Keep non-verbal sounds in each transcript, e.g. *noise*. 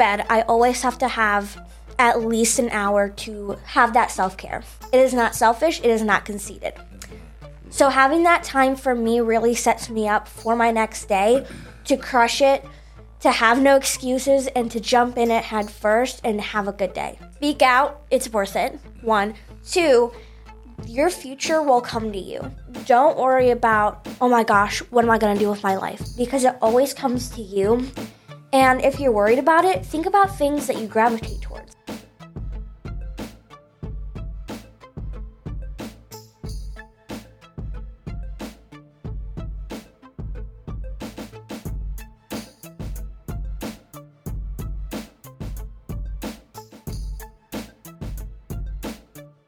bed, I always have to have at least an hour to have that self care. It is not selfish, it is not conceited. So, having that time for me really sets me up for my next day to crush it, to have no excuses, and to jump in it head first and have a good day. Speak out, it's worth it. One. Two, your future will come to you. Don't worry about, oh my gosh, what am I gonna do with my life? Because it always comes to you. And if you're worried about it, think about things that you gravitate towards.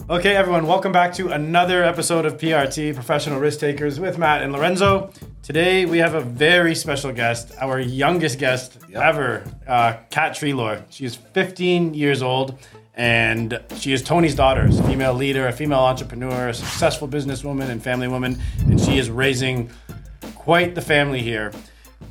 Okay, everyone, welcome back to another episode of PRT, Professional Risk Takers, with Matt and Lorenzo. Today we have a very special guest, our youngest guest ever, uh, Cat Treloar. She's 15 years old, and she is Tony's daughter, a female leader, a female entrepreneur, a successful businesswoman and family woman, and she is raising quite the family here.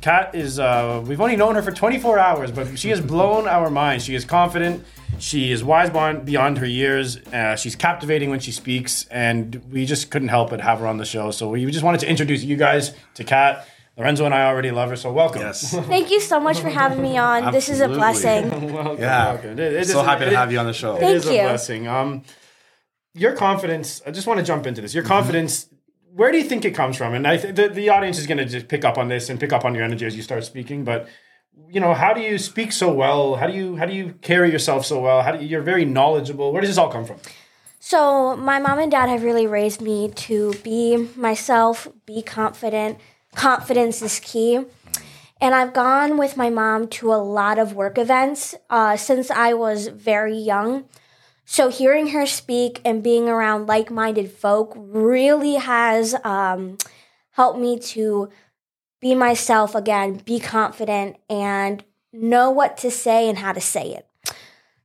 Cat is, uh, we've only known her for 24 hours, but she has blown our minds. She is confident. She is wise beyond, beyond her years. Uh, she's captivating when she speaks, and we just couldn't help but have her on the show. So we just wanted to introduce you guys to Cat. Lorenzo and I already love her, so welcome. Yes. *laughs* Thank you so much for having me on. This is a blessing. *laughs* welcome, Yeah. welcome. It- it so is- happy to have you on the show. It Thank is a you. blessing. Um, your confidence. I just want to jump into this. Your Mm-hmm. confidence. Where do you think it comes from? And I th- the, the audience is going to just pick up on this and pick up on your energy as you start speaking. But you know, how do you speak so well? How do you how do you carry yourself so well? How do you, you're very knowledgeable. Where does this all come from? So, my mom and dad have really raised me to be myself, be confident. Confidence is key. And I've gone with my mom to a lot of work events uh, since I was very young. So, hearing her speak and being around like minded folk really has um, helped me to be myself again, be confident, and know what to say and how to say it.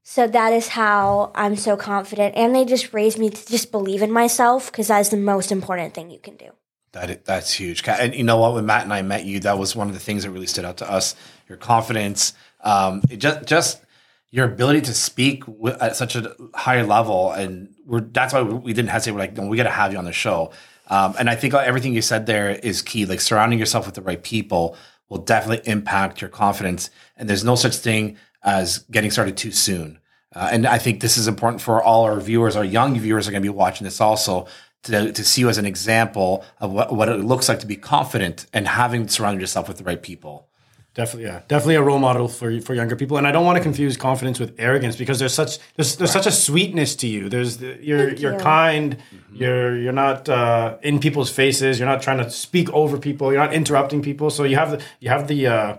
So that is how I'm so confident. And they just raised me to just believe in myself because that's the most important thing you can do. That that's huge. And you know what? When Matt and I met you, that was one of the things that really stood out to us. Your confidence, um, just just your ability to speak at such a high level, and that's why we didn't hesitate. We're like, no, we got to have you on the show. Um, and I think everything you said there is key. Like surrounding yourself with the right people will definitely impact your confidence. And there's no such thing as getting started too soon. Uh, and I think this is important for all our viewers. Our young viewers are going to be watching this also to, to see you as an example of what, what it looks like to be confident and having surrounded yourself with the right people. Definitely, yeah, definitely a role model for for younger people. And I don't want to confuse confidence with arrogance because there's such there's, there's such a sweetness to you. There's the- you're Thank you're you. kind. You're you're not uh, in people's faces. You're not trying to speak over people. You're not interrupting people. So you have the you have the uh,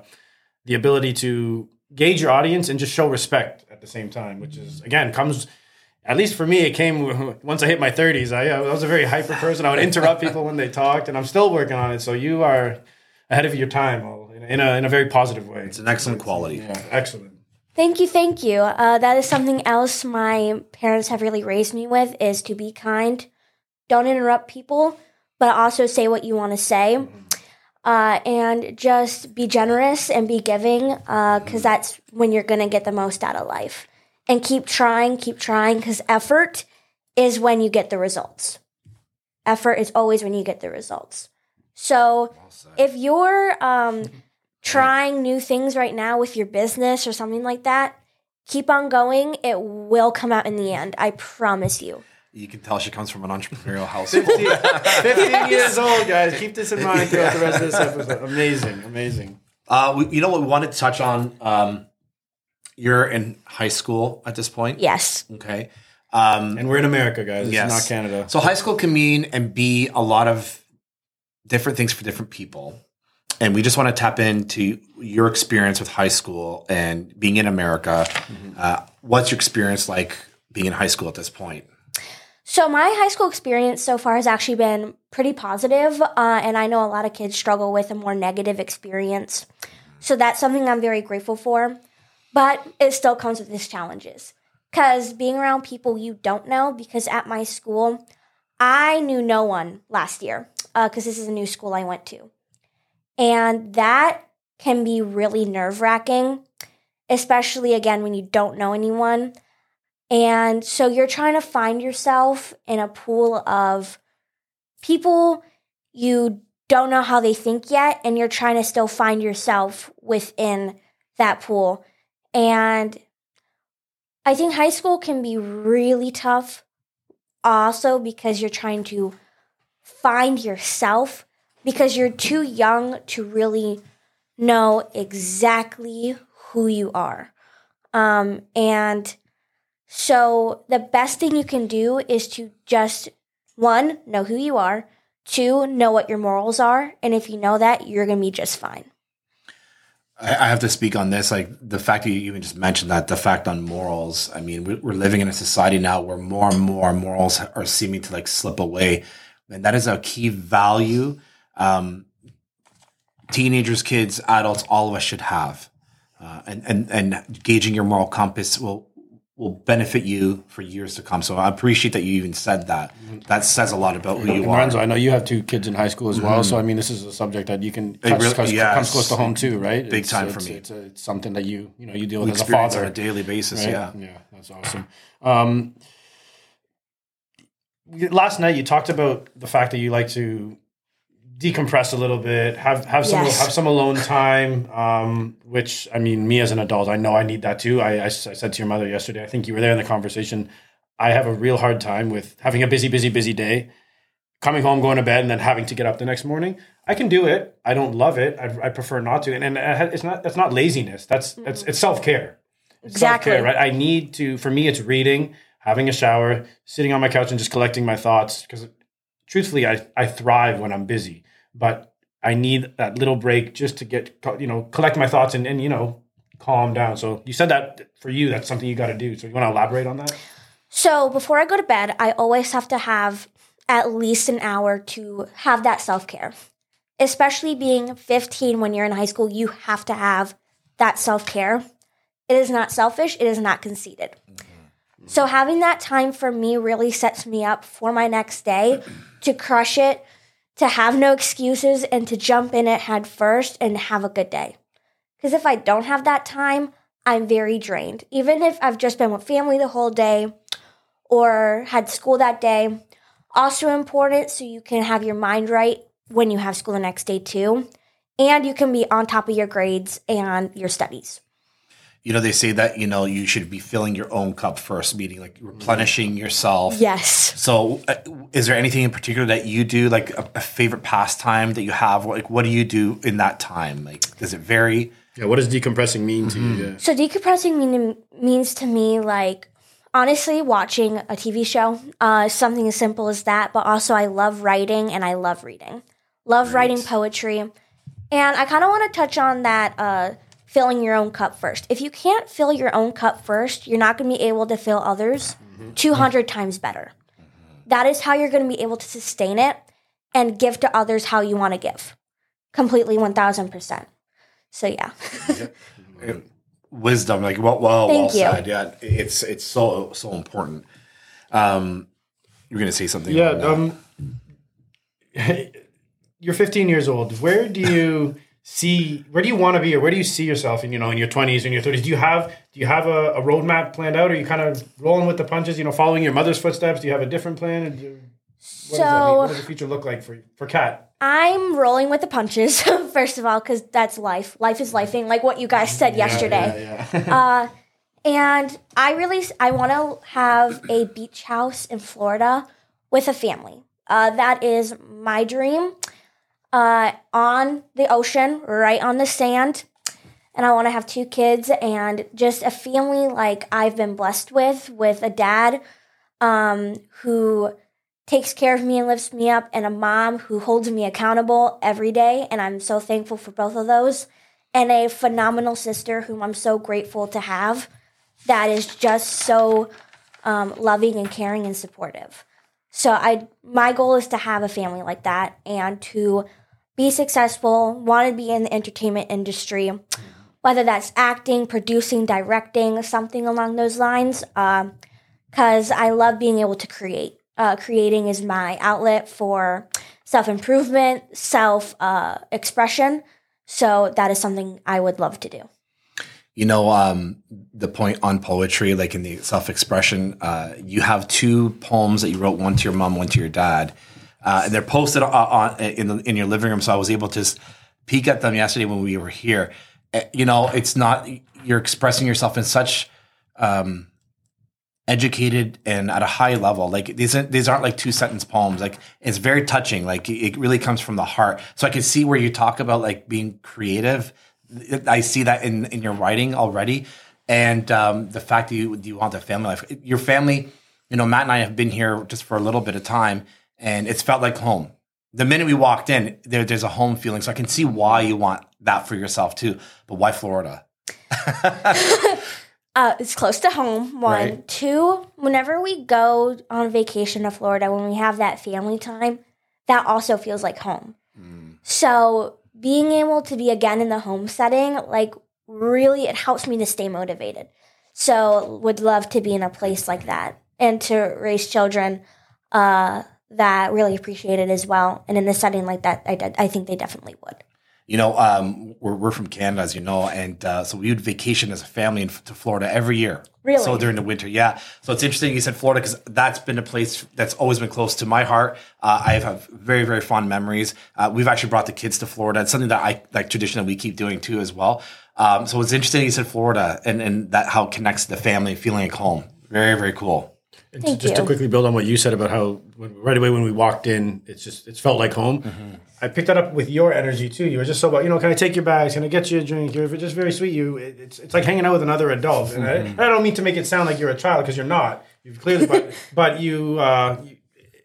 the ability to gauge your audience and just show respect at the same time, which is again comes. At least for me, it came *laughs* once I hit my 30s. I, I was a very hyper person. I would interrupt people when they talked, and I'm still working on it. So you are ahead of your time all- in a, in a, very positive way. It's an excellent quality. Yeah, excellent. Thank you, thank you. Uh, that is something else my parents have really raised me with is to be kind. Don't interrupt people, but also say what you want to say. Uh, and just be generous and be giving because that's when you're going to get the most out of life. And keep trying, keep trying because effort is when you get the results. Effort is always when you get the results. So if you're um, trying new things right now with your business or something like that, keep on going. It will come out in the end. I promise you. You can tell she comes from an entrepreneurial *laughs* household. 15 *laughs* years old, guys. Keep this in mind throughout the rest of this episode. Amazing, amazing. Uh, we, you know what we wanted to touch on? Um, you're in high school at this point. Yes. Okay. Um, And we're in America, guys. This Yes. not Canada. So high school can mean and be a lot of different things for different people. And we just want to tap into your experience with high school and being in America. Uh, what's your experience like being in high school at this point? So my high school experience so far has actually been pretty positive, uh, and I know a lot of kids struggle with a more negative experience. So that's something I'm very grateful for, but it still comes with its challenges. Because being around people you don't know, because at my school, I knew no one last year, because this is a new school I went to, and that can be really nerve wracking. especially again when you don't know anyone. And so you're trying to find yourself in a pool of people you don't know how they think yet, and you're trying to still find yourself within that pool. And I think high school can be really tough also because you're trying to find yourself because you're too young to really know exactly who you are. Um, and so the best thing you can do is to just one, know who you are, two, know what your morals are. And if you know that, you're going to be just fine. I have to speak on this. Like the fact that you even just mentioned that, the fact on morals. I mean, we're living in a society now where more and more morals are seeming to like slip away. And that is a key value um, teenagers, kids, adults, all of us should have. Uh, and, and, and gauging your moral compass will, will benefit you for years to come. So I appreciate that you even said that. That says a lot about who you and are. Lorenzo, I know you have two kids in high school as well. So I mean, this is a subject that you can touch really- close, yes. comes close to home too, right? Big time it's, for me. It's, it's something that you you know you deal with as a father on a daily basis. right? Yeah. yeah, that's awesome. Um, last night you talked about the fact that you like to decompress a little bit, have have some Yes. have some alone *laughs* time. Um, which I mean, me as an adult, I know I need that too. I I said to your mother yesterday, I think you were there in the conversation. I have a real hard time with having a busy, busy, busy day, coming home, going to bed, and then having to get up the next morning. I can do it. I don't love it. I, I prefer not to. And, and it's not that's not laziness. That's that's it's self care. Exactly. Self-care, right? I need to. For me, it's reading, having a shower, sitting on my couch, and just collecting my thoughts. Because truthfully, I I thrive when I'm busy, but I need that little break just to get you know collect my thoughts and and you know calm down. So you said that for you, that's something you got to do. So you want to elaborate on that? So before I go to bed, I always have to have at least an hour to have that self care. Especially being 15 when you're in high school, you have to have that self care. It is not selfish, it is not conceited. Mm-hmm. So having that time for me really sets me up for my next day to crush it, to have no excuses, and to jump in it head first and have a good day. Because if I don't have that time, I'm very drained. Even if I've just been with family the whole day or had school that day. Also important so you can have your mind right when you have school the next day too. And you can be on top of your grades and your studies. You know, they say that, you know, you should be filling your own cup first, meaning like replenishing yourself. Yes. So, uh, is there anything in particular that you do, like a, a favorite pastime that you have? Like, what do you do in that time? Like, does it vary? Yeah. What does decompressing mean to you? Yeah. So decompressing mean, means to me like honestly watching a TV show, uh, something as simple as that. But also I love writing and I love reading, love writing poetry, and I kind of want to touch on that. Uh, filling your own cup first. If you can't fill your own cup first, you're not going to be able to fill others 200 times better. That is how you're going to be able to sustain it and give to others how you want to give. Completely 1000%. So yeah. *laughs* Wisdom, like well, well, Thank well you. said. Yeah, it's it's so so important. Um, you're gonna say something. Yeah. Um, *laughs* you're 15 years old. Where do you see? Where do you want to be, or where do you see yourself? In you know, in your 20s and your 30s, do you have do you have a, a roadmap planned out? Or are you kind of rolling with the punches? You know, following your mother's footsteps? Do you have a different plan? You- what does? So- What does the future look like for for Cat? I'm rolling with the punches, *laughs* first of all, because that's life. Life is lifing, like what you guys said yesterday. Yeah, yeah. *laughs* Uh, and I really, I want to have a beach house in Florida with a family. Uh, that is my dream. Uh, on the ocean, right on the sand. And I want to have two kids and just a family like I've been blessed with, with a dad um, who takes care of me and lifts me up, and a mom who holds me accountable every day. And I'm so thankful for both of those. And a phenomenal sister whom I'm so grateful to have that is just so um, loving and caring and supportive. So I my goal is to have a family like that and to be successful, want to be in the entertainment industry, whether that's acting, producing, directing, something along those lines. Because I love being able to create. Uh, creating is my outlet for self improvement, self uh, expression. So that is something I would love to do. You know, um, the point on poetry, like in the self expression, uh, you have two poems that you wrote, one to your mom, one to your dad. Uh, and they're posted on, on, in, the, in your living room. So I was able to peek at them yesterday when we were here. Uh, you know, it's not, you're expressing yourself in such um, educated and at a high level. Like these, these aren't like two sentence poems. Like it's very touching. Like it really comes from the heart. So I can see where you talk about like being creative. I see that in in your writing already, and um, the fact that you you want a family life. Your family, you know, Matt and I have been here just for a little bit of time, and it's felt like home. The minute we walked in, there, there's a home feeling. So I can see why you want that for yourself too. But why Florida? *laughs* Uh, it's close to home. One, right. two. Whenever we go on vacation to Florida, when we have that family time, that also feels like home. Mm. So being able to be again in the home setting, like really, it helps me to stay motivated. So would love to be in a place like that and to raise children uh, that really appreciate it as well. And in a setting like that, I, I think they definitely would you know, um, we're, we're from Canada, as you know, and uh, so we would vacation as a family in, to Florida every year. Really? So during the winter, yeah. So it's interesting you said Florida because that's been a place that's always been close to my heart. Uh, I have very, very fond memories. Uh, we've actually brought the kids to Florida. It's something that I like tradition that we keep doing too as well. Um, so it's interesting you said Florida and, and that how it connects the family feeling like home. Very, very cool. And Thank just you. to quickly build on what you said about how when, right away when we walked in, it's just it's felt like home. Mm-hmm. I picked that up with your energy too. You were just so about you know, can I take your bags? Can I get you a drink? You're just very sweet. You it's it's like hanging out with another adult. And mm-hmm. I, I, don't mean to make it sound like you're a child because you're not. You've clearly, but *laughs* but you, uh,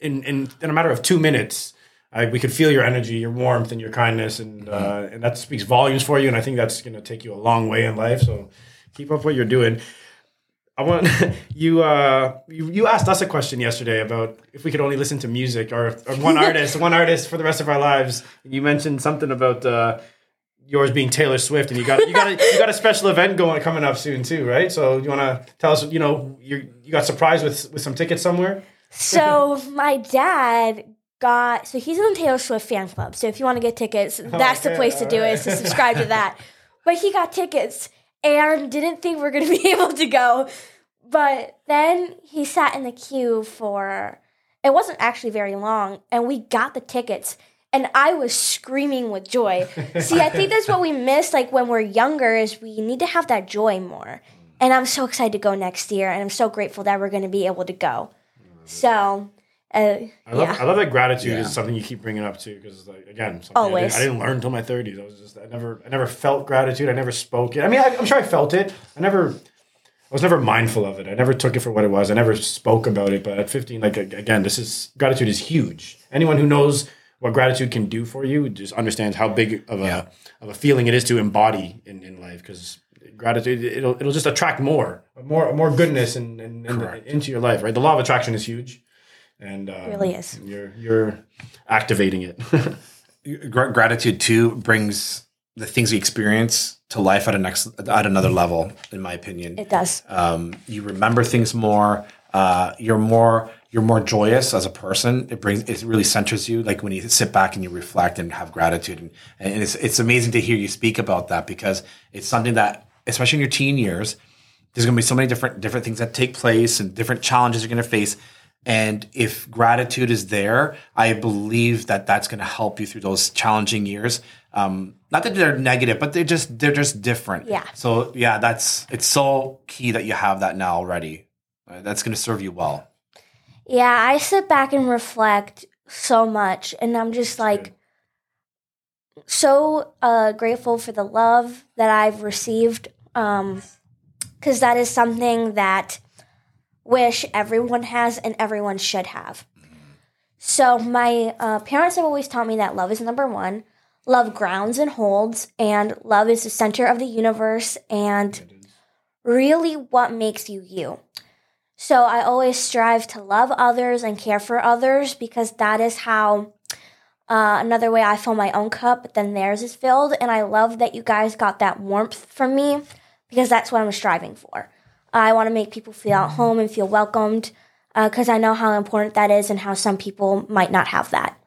in in in a matter of two minutes. I, we could feel your energy, your warmth, and your kindness, and uh, mm-hmm. and that speaks volumes for you. And I think that's going to take you a long way in life. So keep up what you're doing. I want *laughs* you, uh, you. You asked us a question yesterday about if we could only listen to music or, or one *laughs* artist, one artist for the rest of our lives. You mentioned something about uh, yours being Taylor Swift, and you got you got a, you got a special event going coming up soon too, right? So you want to tell us? You know, you you got surprised with with some tickets somewhere. So my dad got so he's in the Taylor Swift fan club. So if you want to get tickets, *laughs* that's okay, the place to do right. it. Is to subscribe to that. But he got tickets and didn't think we are going *laughs* to be able to go. But then he sat in the queue for, it wasn't actually very long, and we got the tickets. And I was screaming with joy. *laughs* See, I think that's what we miss. Like when we're younger, is we need to have that joy more. And I'm so excited to go next year, and I'm so grateful that we're going to be able to go. Mm. So uh, I love, yeah. I love that gratitude yeah. is something you keep bringing up too, because like again, always I didn't, I didn't, learn until my thirties. I was just I never I never felt gratitude. I never spoke it. I mean, I, am sure I felt it. I never I was never mindful of it. I never took it for what it was. I never spoke about it. But at 15, like again, this is gratitude is huge. Anyone who knows what gratitude can do for you just understands how big of a yeah. of a feeling it is to embody in, in life. Because gratitude it'll it'll just attract more more more goodness and in, in, in, into your life. Right, the law of attraction is huge and um, really is. You're you're activating it. *laughs* Gratitude too brings the things we experience to life at a next at another level, in my opinion. It does. Um, you remember things more. Uh, you're more you're more joyous as a person. It brings it really centers you. Like when you sit back and you reflect and have gratitude, and, and it's it's amazing to hear you speak about that because it's something that, especially in your teen years, there's going to be so many different different things that take place and different challenges you're going to face and if gratitude is there, I believe that that's going to help you through those challenging years. Um, not that they're negative, but they're just they're just different. Yeah. So yeah, that's it's so key that you have that now already. Uh, that's going to serve you well. Yeah, I sit back and reflect so much, and I'm just like so uh, grateful for the love that I've received, because um, that is something that wish everyone has and everyone should have. So, my uh, parents have always taught me that love is number one. Love grounds and holds, and love is the center of the universe and really what makes you you. So, I always strive to love others and care for others because that is how uh, another way I fill my own cup than theirs is filled. And I love that you guys got that warmth from me because that's what I'm striving for. I want to make people feel at home and feel welcomed because uh, I know how important that is and how some people might not have that.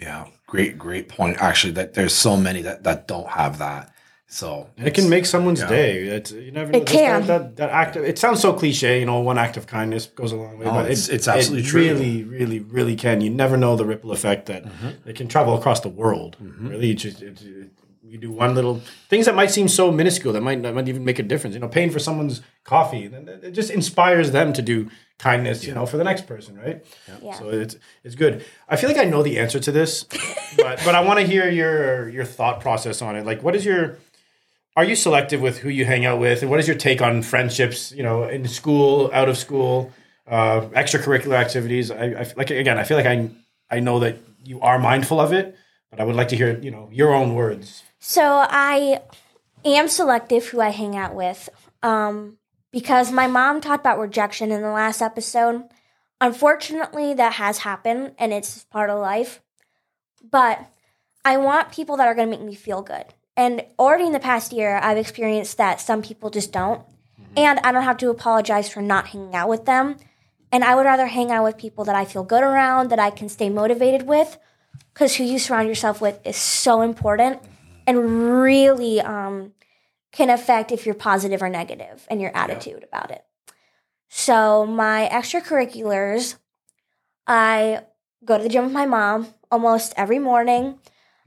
Yeah, great, great point. Actually, that there's so many that, that don't have that. So It can make someone's yeah. day. It's, you never know. It Just that- can. That, that act of, it sounds so cliche, you know, one act of kindness goes a long way. No, but it's- it, it's absolutely it true. really, really, really can. You never know the ripple effect that Mm-hmm. it can travel across the world. Really, it's just, it's, it, you do one little things that might seem so minuscule that might that might even make a difference. You know, paying for someone's coffee, it just inspires them to do kindness. You know, for the next person, right? Yeah. So it's it's good. I feel like I know the answer to this, but but I want to hear your your thought process on it. Like, what is your are you selective with who you hang out with, and what is your take on friendships? You know, in school, out of school, uh, extracurricular activities. I, I like again. I feel like I I know that you are mindful of it, but I would like to hear you know your own words. So I am selective who I hang out with um, because my mom talked about rejection in the last episode. Unfortunately, that has happened and it's part of life. But I want people that are going to make me feel good. And already in the past year, I've experienced that some people just don't. And I don't have to apologize for not hanging out with them. And I would rather hang out with people that I feel good around, that I can stay motivated with, because who you surround yourself with is so important and really um, can affect if you're positive or negative and your attitude about it. So, my extracurriculars, I go to the gym with my mom almost every morning.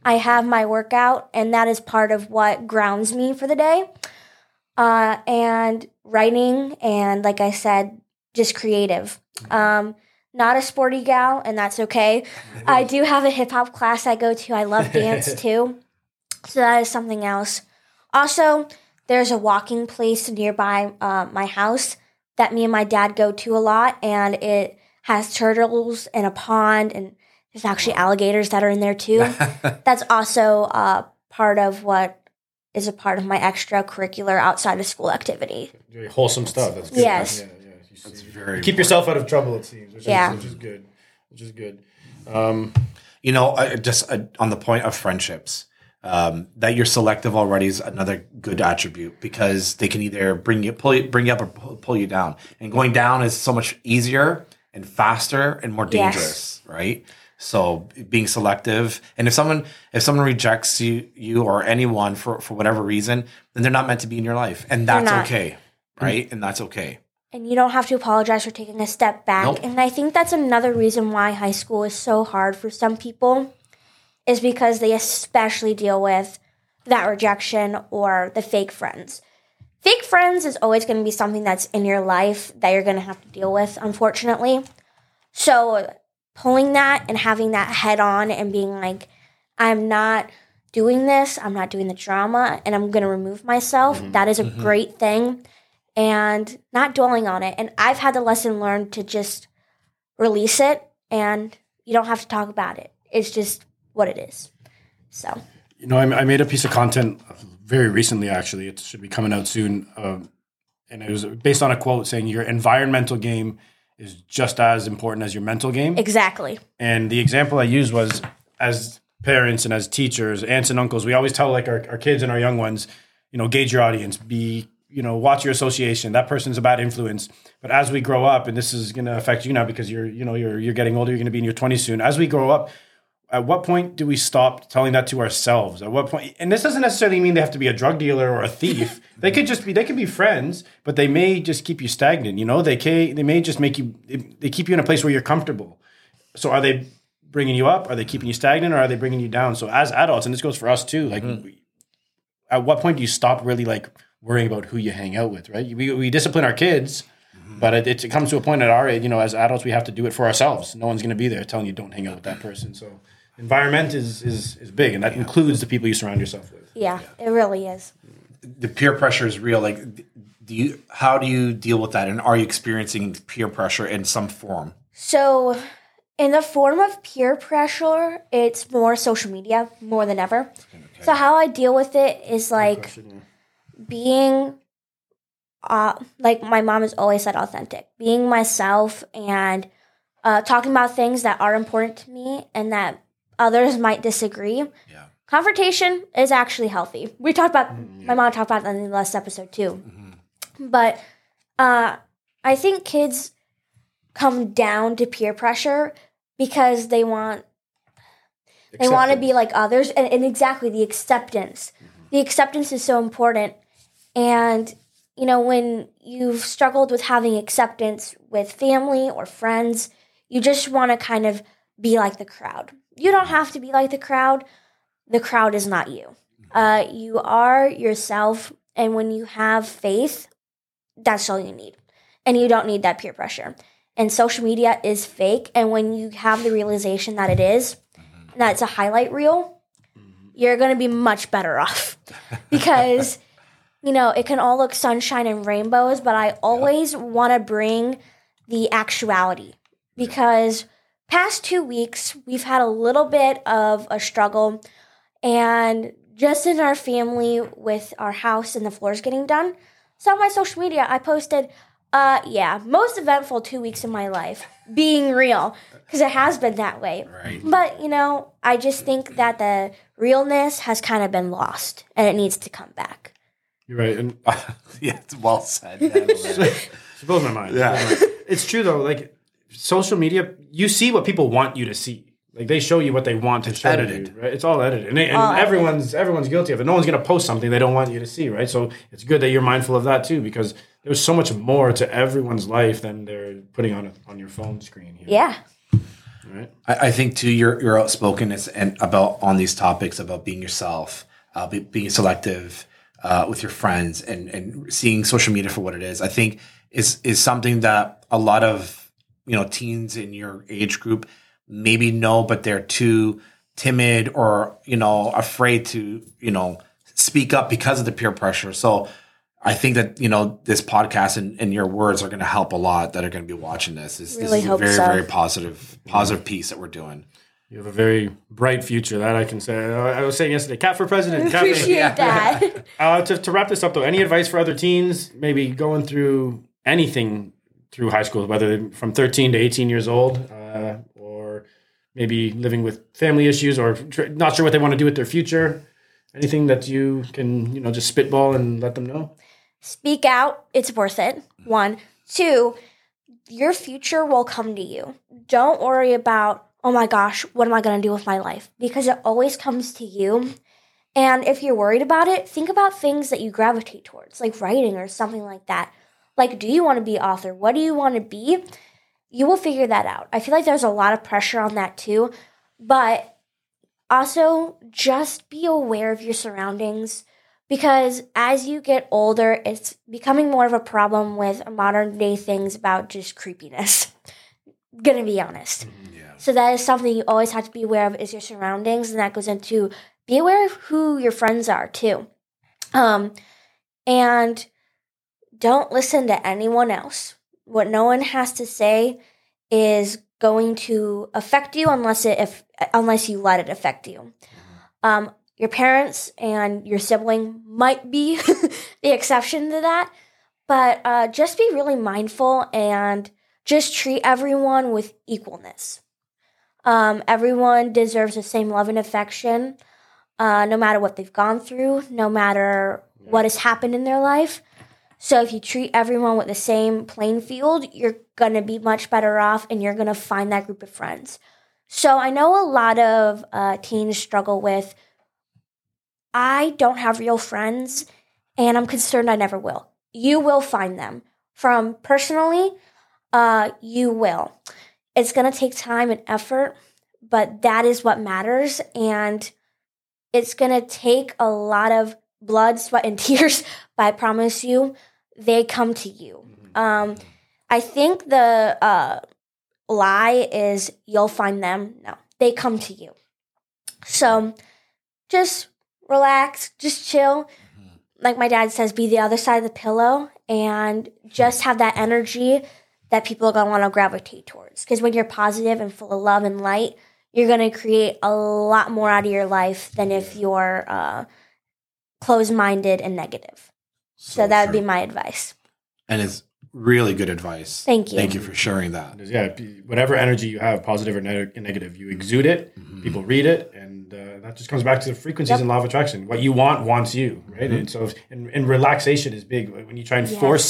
I have my workout, and that is part of what grounds me for the day. Uh, and writing, and like I said, just creative. Um, not a sporty gal, and that's okay. *laughs* I do have a hip hop class I go to. I love dance *laughs* too. So that is something else. Also, there's a walking place nearby uh, my house that me and my dad go to a lot, and it has turtles and a pond, and there's actually alligators that are in there too. *laughs* That's also uh, part of what is a part of my extracurricular outside of school activity. Very wholesome stuff. That's good. Yes. Yeah, yeah. You, It's you very keep yourself out of trouble. It seems. Which Yeah. Is, which is good. Which is good. Um, You know, I, just uh, on the point of friendships, um, that you're selective already is another good attribute because they can either bring you, pull you, bring you up, or pull, you down. And going down is so much easier and faster and more Yes. dangerous, right? So being selective, and if someone if someone rejects you, you or anyone for for whatever reason, then they're not meant to be in your life, and that's okay, right? And that's okay. and you don't have to apologize for taking a step back. Nope. And I think that's another reason why high school is so hard for some people is because they especially deal with that rejection or the fake friends. Fake friends is always going to be something that's in your life that you're going to have to deal with, unfortunately. So, pulling that and having that head on and being like, I'm not doing this, I'm not doing the drama, and I'm going to remove myself, mm-hmm. that is a mm-hmm. great thing and not dwelling on it. And I've had the lesson learned to just release it and you don't have to talk about it. It's just what it is. So, You know, I, I made a piece of content very recently. Actually, it should be coming out soon, um, and it was based on a quote saying your environmental game is just as important as your mental game. exactly. And the example I used was as parents and as teachers, aunts and uncles, we always tell like our, our kids and our young ones, you know, gauge your audience, be, you know, watch your association. That person's a bad influence. But as we grow up, and this is going to affect you now because you're, you know, you're, you're getting older, you're going to be in your 20s soon. As we grow up, at what point do we stop telling that to ourselves? At what point? And this doesn't necessarily mean they have to be a drug dealer or a thief. *laughs* they could just be. They could be friends, but they may just keep you stagnant. You know, they can, They may just make you. They keep you in a place where you're comfortable. So are they bringing you up? Are they keeping you stagnant, or are they bringing you down? So as adults, and this goes for us too. Like, mm-hmm. we- at what point do you stop really like worrying about who you hang out with? Right? We we discipline our kids. Mm-hmm. But it, it comes to a point at our age, you know, as adults, we have to do it for ourselves. No one's going to be there telling you don't hang out with that person. So, environment is is is big, and that includes the people you surround yourself with. Yeah, it really is. the peer pressure is real. Like, do you? How do you deal with that? And are you experiencing peer pressure in some form? So, in the form of peer pressure, it's more social media more than ever. So, how I deal with it is like being uh, like my mom has always said authentic being myself and uh, talking about things that are important to me and that others might disagree. Yeah. confrontation is actually healthy. We talked about mm-hmm. my mom talked about that in the last episode too. Mm-hmm. But uh, i think kids come down to peer pressure because they want they want to be like others and, and exactly the acceptance. Mm-hmm. The acceptance is so important. And, you know, when you've struggled with having acceptance with family or friends, you just want to kind of be like the crowd. You don't have to be like the crowd, the crowd is not you. Uh, you are yourself. And when you have faith, that's all you need. And you don't need that peer pressure. And social media is fake. And when you have the realization that it is, that it's a highlight reel, you're going to be much better off *laughs* because you know it can all look sunshine and rainbows but i always want to bring the actuality because past two weeks we've had a little bit of a struggle and just in our family with our house and the floors getting done so on my social media i posted uh yeah most eventful two weeks in my life being real because it has been that way Right. but you know i just think that the realness has kind of been lost and it needs to come back You're right. And *laughs* yeah, it's well said. *laughs* Yeah, it blows my mind. Yeah. It blows my mind. It's true though. Like social media, you see what people want you to see. Like they show you what they want to show edited. you, right? It's all edited, and, and All edited. everyone's everyone's guilty of it. No one's gonna post something they don't want you to see, right? So it's good that you're mindful of that too, because there's so much more to everyone's life than they're putting on a, on your phone screen here. yeah Right. I, I think too, your your outspokenness and about on these topics about being yourself, uh, be, being selective uh, with your friends, and and seeing social media for what it is. I think is is something that a lot of you know teens in your age group maybe know, but they're too timid or you know afraid to you know speak up because of the peer pressure. So. I think that you know this podcast and, and your words are going to help a lot that are going to be watching this. This, this is a very so. very positive positive piece that we're doing. You have a very bright future. That I can say. I was saying yesterday, cat for president. Cat for- appreciate that Uh, to, to wrap this up, though, any advice for other teens, maybe going through anything through high school, whether from 13 to 18 years old, uh, or maybe living with family issues, or tr- not sure what they want to do with their future? Anything that you can, you know, just spitball and let them know? speak out. It's worth it. One. Two your future will come to you. Don't worry about oh my gosh what am i going to do with my life? Because it always comes to you. And if you're worried about it think about things that you gravitate towards like writing or something like that like do you want to be author what do you want to be you will figure that out i feel like there's a lot of pressure on that too but also just be aware of your surroundings because as you get older, it's becoming more of a problem with modern day things about just creepiness. *laughs* Gonna be honest. Yeah. So that is something you always have to be aware of is your surroundings, and that goes into be aware of who your friends are too. Um, and don't listen to anyone else. What no one has to say is going to affect you unless it if unless you let it affect you. Um, your parents and your sibling might be *laughs* the exception to that, but uh, just be really mindful and just treat everyone with equalness. Um, everyone deserves the same love and affection, uh, no matter what they've gone through, no matter what has happened in their life. So if you treat everyone with the same playing field, you're gonna be much better off, and you're gonna find that group of friends. So I know a lot of uh, teens struggle with. I don't have real friends, and I'm concerned I never will. You will find them. From personally, uh, you will. It's gonna take time and effort, but that is what matters, and it's gonna take a lot of blood, sweat, and *laughs* tears. But I promise you, they come to you. Um, I think the uh, lie is you'll find them. No, they come to you. So just relax, just chill. Like my dad says, be the other side of the pillow and just have that energy that people are going to want to gravitate towards. Because when you're positive and full of love and light, you're going to create a lot more out of your life than if you're uh, closed minded and negative. So, that would be my advice. and it's really good advice. Thank you. Thank you for sharing that. Yeah, whatever energy you have, positive or neg- negative, you exude it. People read it, and uh, that just comes back to the frequencies Yep. and law of attraction. What you want wants you, right? And so, and, and relaxation is big. When you try and force Yes.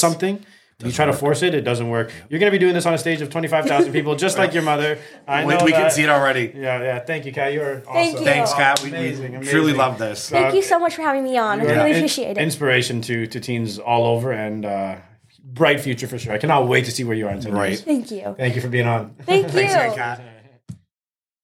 Something, you try to force it, it doesn't work. You're going to be doing this on a stage of 25,000 *laughs* people, just like your mother. I We, know we can see it already. Yeah, yeah. Thank you, Cat. You're awesome. Thank you. Thanks, Cat. We, Amazing, we amazing. truly love this. Thank you so much for having me on. I You're really an appreciate it. Inspiration to to teens all over, and uh, bright future for sure. I cannot wait to see where you are in 10 Right. Thank you. Thank you for being on. Thank *laughs* you. Thanks Cat.